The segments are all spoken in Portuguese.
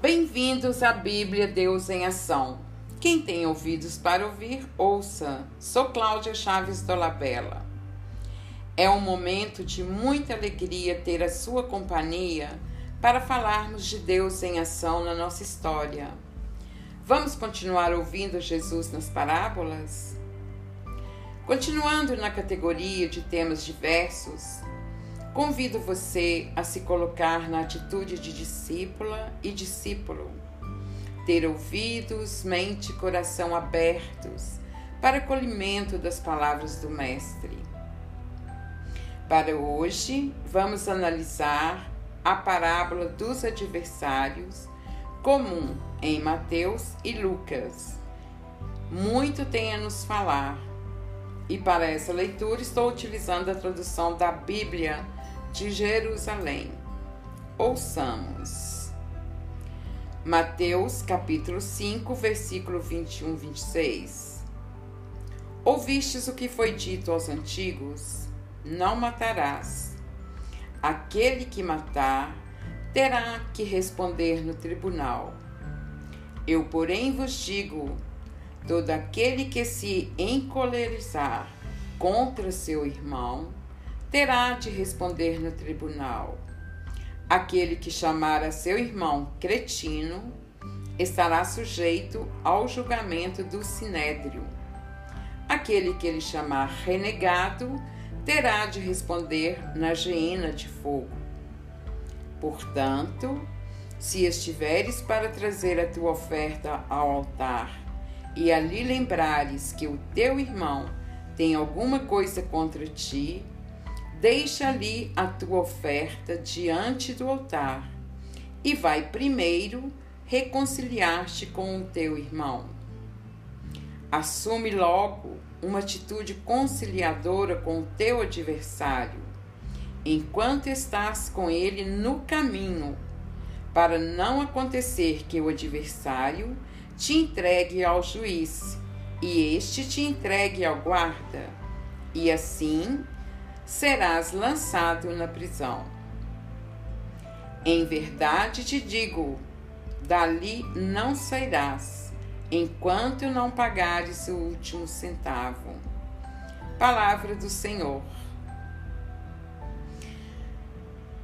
Bem-vindos à Bíblia Deus em Ação. Quem tem ouvidos para ouvir, ouça. Sou Cláudia Chaves Dolabella. É um momento de muita alegria ter a sua companhia para falarmos de Deus em ação na nossa história. Vamos continuar ouvindo Jesus nas parábolas? Continuando na categoria de temas diversos, convido você a se colocar na atitude de discípula e discípulo, ter ouvidos, mente e coração abertos para acolhimento das palavras do Mestre. Para hoje, vamos analisar a parábola dos adversários, comum em Mateus e Lucas. Muito tem a nos falar e para essa leitura estou utilizando a tradução da Bíblia de Jerusalém. Ouçamos. Mateus capítulo 5, versículo 21, 26. Ouvistes o que foi dito aos antigos? Não matarás. Aquele que matar terá que responder no tribunal. Eu, porém, vos digo Todo aquele que se encolerizar contra seu irmão terá de responder no tribunal. Aquele que chamar a seu irmão cretino estará sujeito ao julgamento do sinédrio. Aquele que lhe chamar renegado terá de responder na geena de fogo. Portanto, se estiveres para trazer a tua oferta ao altar e ali lembrares que o teu irmão tem alguma coisa contra ti, deixa ali a tua oferta diante do altar e vai primeiro reconciliar-te com o teu irmão. Assume logo uma atitude conciliadora com o teu adversário, enquanto estás com ele no caminho, para não acontecer que o adversário te entregue ao juiz, e este te entregue ao guarda, e assim serás lançado na prisão. Em verdade te digo: dali não sairás, enquanto não pagares o último centavo. Palavra do Senhor.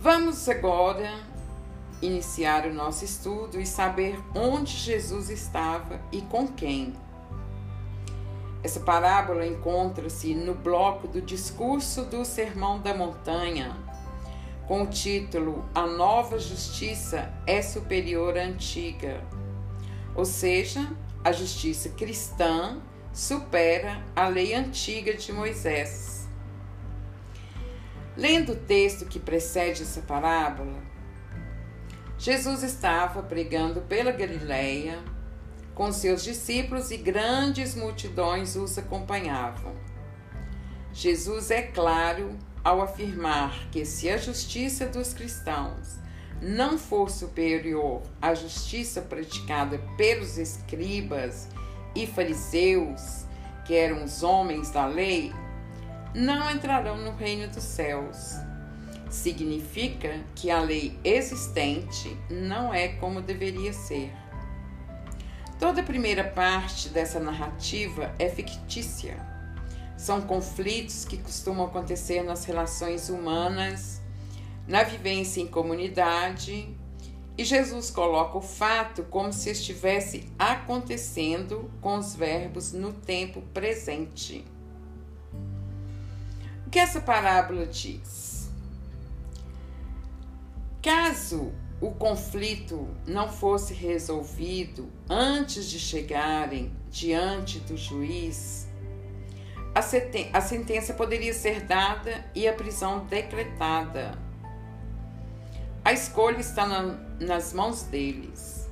Vamos agora iniciar o nosso estudo e saber onde Jesus estava e com quem. Essa parábola encontra-se no bloco do discurso do Sermão da Montanha, com o título A Nova Justiça é Superior à Antiga, ou seja, a justiça cristã supera a lei antiga de Moisés. Lendo o texto que precede essa parábola, Jesus estava pregando pela Galileia com seus discípulos e grandes multidões os acompanhavam. Jesus é claro ao afirmar que se a justiça dos cristãos não for superior à justiça praticada pelos escribas e fariseus, que eram os homens da lei, não entrarão no reino dos céus significa que a lei existente não é como deveria ser. Toda a primeira parte dessa narrativa é fictícia. São conflitos que costumam acontecer nas relações humanas, na vivência em comunidade, e Jesus coloca o fato como se estivesse acontecendo com os verbos no tempo presente. O que essa parábola diz? Caso o conflito não fosse resolvido antes de chegarem diante do juiz, a sentença poderia ser dada e a prisão decretada. A escolha está na, nas mãos deles.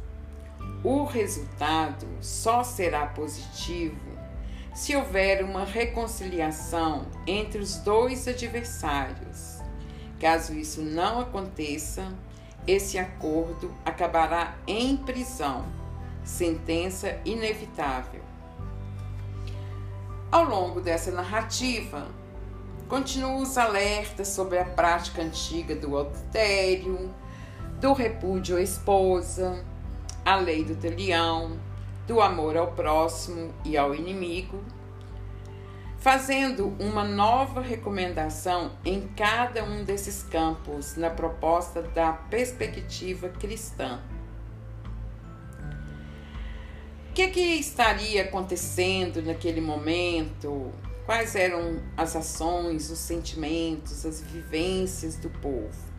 O resultado só será positivo se houver uma reconciliação entre os dois adversários Caso isso não aconteça, esse acordo acabará em prisão, sentença inevitável. Ao longo dessa narrativa, continua os alertas sobre a prática antiga do adultério, do repúdio à esposa, a lei do telião, do amor ao próximo e ao inimigo, fazendo uma nova recomendação em cada um desses campos na proposta da perspectiva cristã. O que, que estaria acontecendo naquele momento? Quais eram as ações, os sentimentos, as vivências do povo?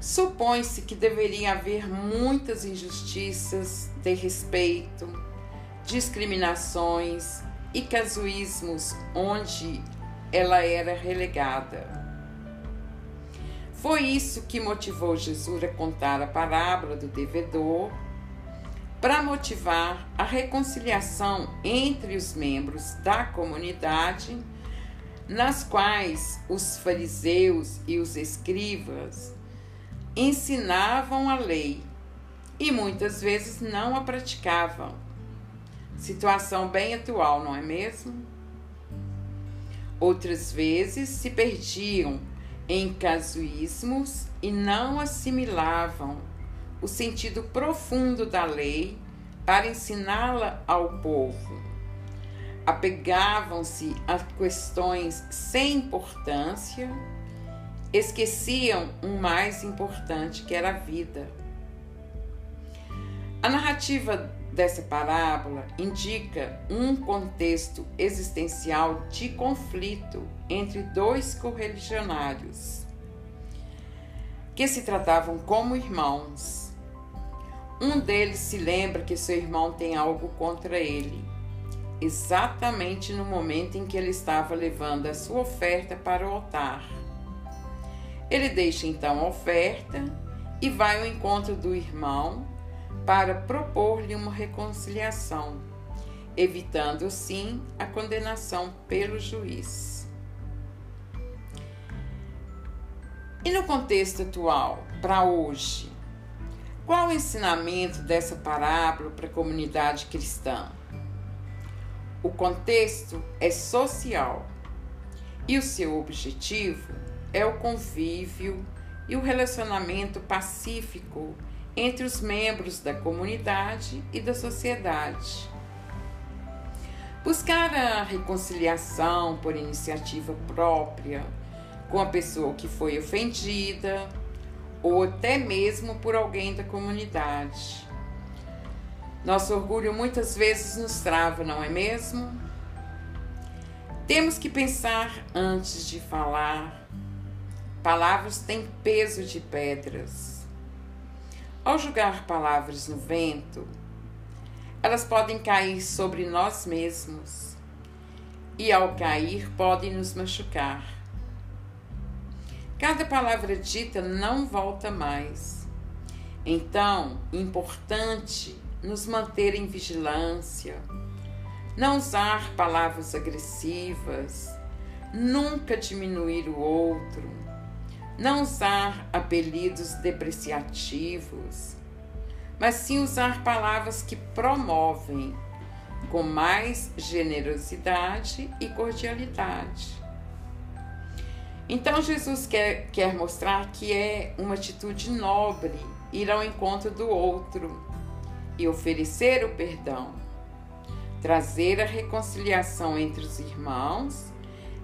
Supõe-se que deveria haver muitas injustiças, desrespeito, discriminações e casuísmos onde ela era relegada. Foi isso que motivou Jesus a contar a parábola do devedor para motivar a reconciliação entre os membros da comunidade, nas quais os fariseus e os escribas ensinavam a lei e muitas vezes não a praticavam. Situação bem atual, não é mesmo? Outras vezes se perdiam em casuísmos e não assimilavam o sentido profundo da lei para ensiná-la ao povo. Apegavam-se a questões sem importância, esqueciam o mais importante que era a vida. A narrativa dessa parábola indica um contexto existencial de conflito entre dois correligionários que se tratavam como irmãos um deles se lembra que seu irmão tem algo contra ele, exatamente no momento em que ele estava levando a sua oferta para o altar. Ele deixa então a oferta e vai ao encontro do irmão para propor-lhe uma reconciliação, evitando assim a condenação pelo juiz. E no contexto atual, para hoje, qual o ensinamento dessa parábola para a comunidade cristã? O contexto é social e o seu objetivo é o convívio e o relacionamento pacífico entre os membros da comunidade e da sociedade. Buscar a reconciliação por iniciativa própria com a pessoa que foi ofendida ou até mesmo por alguém da comunidade. Nosso orgulho muitas vezes nos trava, não é mesmo? Temos que pensar antes de falar. Palavras têm peso de pedras. Ao jogar palavras no vento, elas podem cair sobre nós mesmos e, ao cair, podem nos machucar. Cada palavra dita não volta mais. Então, importante nos manter em vigilância, não usar palavras agressivas, nunca diminuir o outro, não usar apelidos depreciativos, mas sim usar palavras que promovem com mais generosidade e cordialidade. Então Jesus quer, quer mostrar que é uma atitude nobre ir ao encontro do outro e oferecer o perdão, trazer a reconciliação entre os irmãos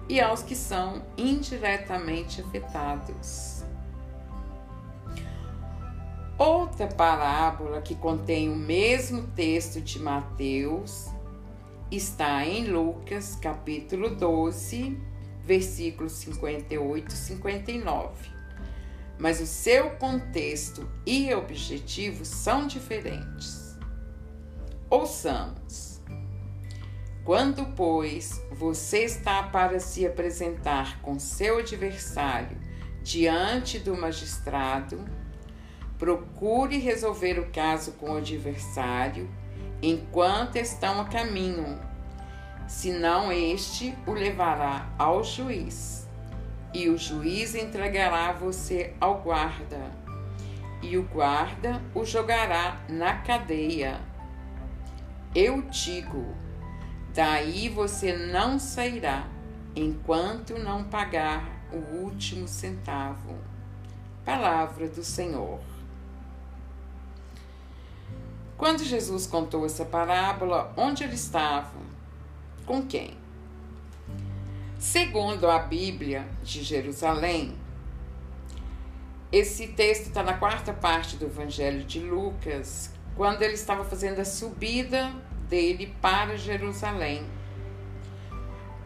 e aos que são indiretamente afetados. Outra parábola que contém o mesmo texto de Mateus está em Lucas, capítulo 12, versículos 58 e 59. Mas o seu contexto e objetivo são diferentes. Ouçamos. Quando, pois, você está para se apresentar com seu adversário diante do magistrado, procure resolver o caso com o adversário enquanto estão a caminho senão este o levará ao juiz, e o juiz entregará você ao guarda, e o guarda o jogará na cadeia. Eu digo, daí você não sairá enquanto não pagar o último centavo. Palavra do Senhor. Quando Jesus contou essa parábola, onde ele estava? Com quem? Segundo a Bíblia de Jerusalém, esse texto está na quarta parte do Evangelho de Lucas, quando ele estava fazendo a subida dele para Jerusalém,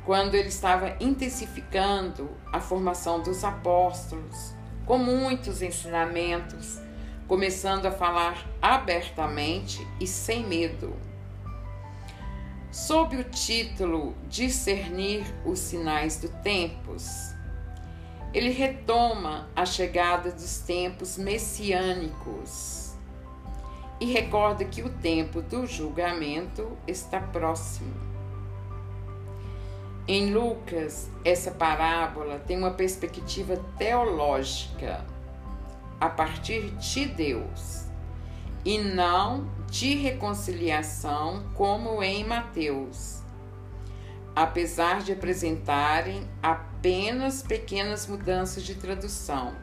quando ele estava intensificando a formação dos apóstolos, com muitos ensinamentos começando a falar abertamente e sem medo. Sob o título Discernir os Sinais do Tempos, ele retoma a chegada dos tempos messiânicos e recorda que o tempo do julgamento está próximo. Em Lucas, essa parábola tem uma perspectiva teológica a partir de Deus e não de reconciliação, como em Mateus. Apesar de apresentarem apenas pequenas mudanças de tradução,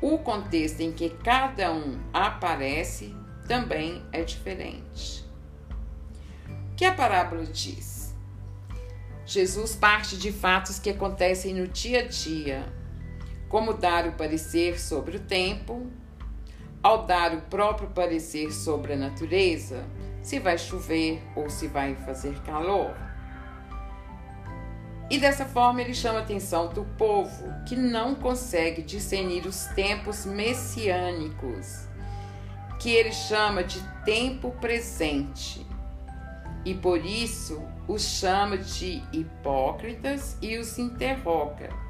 o contexto em que cada um aparece também é diferente. O que a parábola diz? Jesus parte de fatos que acontecem no dia a dia, como dar o parecer sobre o tempo, ao dar o próprio parecer sobre a natureza, se vai chover ou se vai fazer calor. E dessa forma ele chama a atenção do povo que não consegue discernir os tempos messiânicos, que ele chama de tempo presente. E por isso os chama de hipócritas e os interroga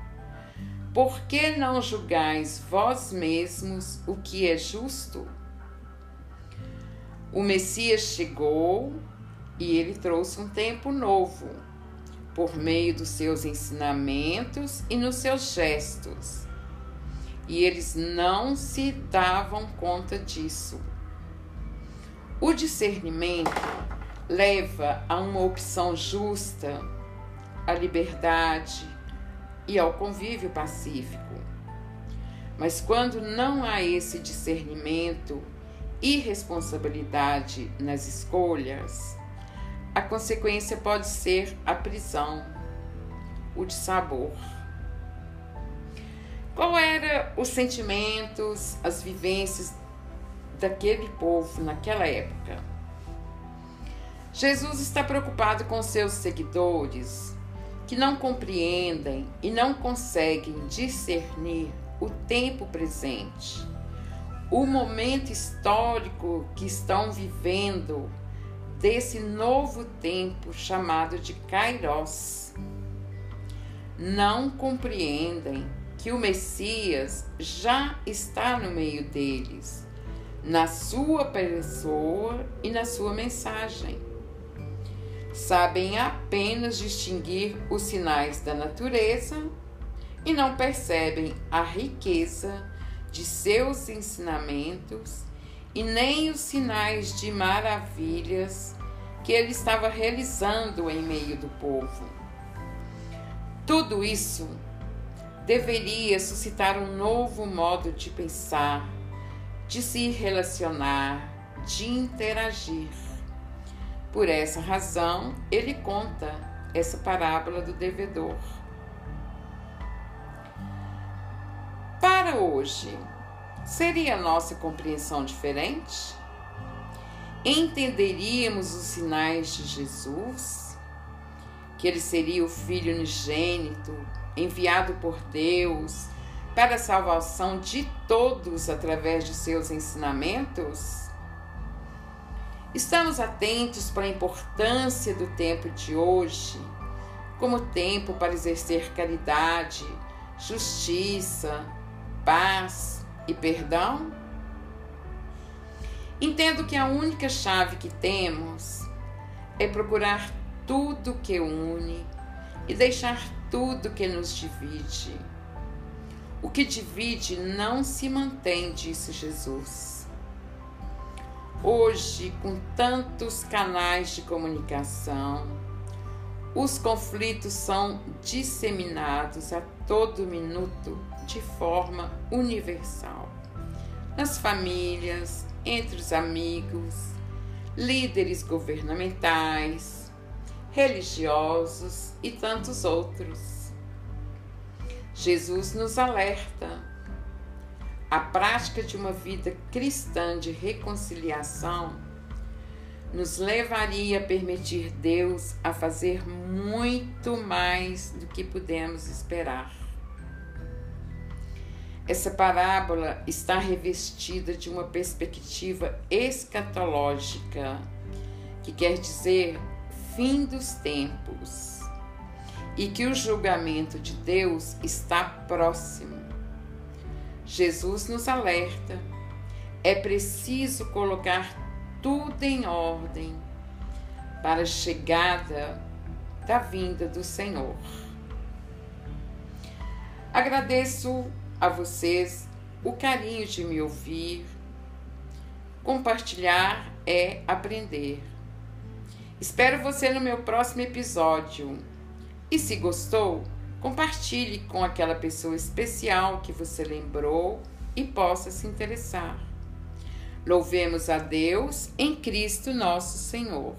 por que não julgais vós mesmos o que é justo? O Messias chegou e ele trouxe um tempo novo, por meio dos seus ensinamentos e nos seus gestos. E eles não se davam conta disso. O discernimento leva a uma opção justa, a liberdade, e ao convívio pacífico. Mas quando não há esse discernimento e responsabilidade nas escolhas, a consequência pode ser a prisão, o dissabor. Qual eram os sentimentos, as vivências daquele povo naquela época? Jesus está preocupado com seus seguidores, que não compreendem e não conseguem discernir o tempo presente, o momento histórico que estão vivendo desse novo tempo chamado de Kairos. Não compreendem que o Messias já está no meio deles, na sua pessoa e na sua mensagem sabem apenas distinguir os sinais da natureza e não percebem a riqueza de seus ensinamentos e nem os sinais de maravilhas que ele estava realizando em meio do povo. Tudo isso deveria suscitar um novo modo de pensar, de se relacionar, de interagir. Por essa razão, ele conta essa parábola do devedor. Para hoje, seria nossa compreensão diferente? Entenderíamos os sinais de Jesus? Que ele seria o Filho unigênito, enviado por Deus para a salvação de todos através de seus ensinamentos? Estamos atentos para a importância do tempo de hoje como tempo para exercer caridade, justiça, paz e perdão? Entendo que a única chave que temos é procurar tudo que une e deixar tudo que nos divide. O que divide não se mantém, disse Jesus. Hoje, com tantos canais de comunicação, os conflitos são disseminados a todo minuto de forma universal. Nas famílias, entre os amigos, líderes governamentais, religiosos e tantos outros. Jesus nos alerta. A prática de uma vida cristã de reconciliação nos levaria a permitir Deus a fazer muito mais do que pudemos esperar. Essa parábola está revestida de uma perspectiva escatológica, que quer dizer fim dos tempos, e que o julgamento de Deus está próximo. Jesus nos alerta: é preciso colocar tudo em ordem para a chegada da vinda do Senhor. Agradeço a vocês o carinho de me ouvir. Compartilhar é aprender. Espero você no meu próximo episódio. E se gostou, compartilhe com aquela pessoa especial que você lembrou e possa se interessar. Louvemos a Deus em Cristo nosso Senhor.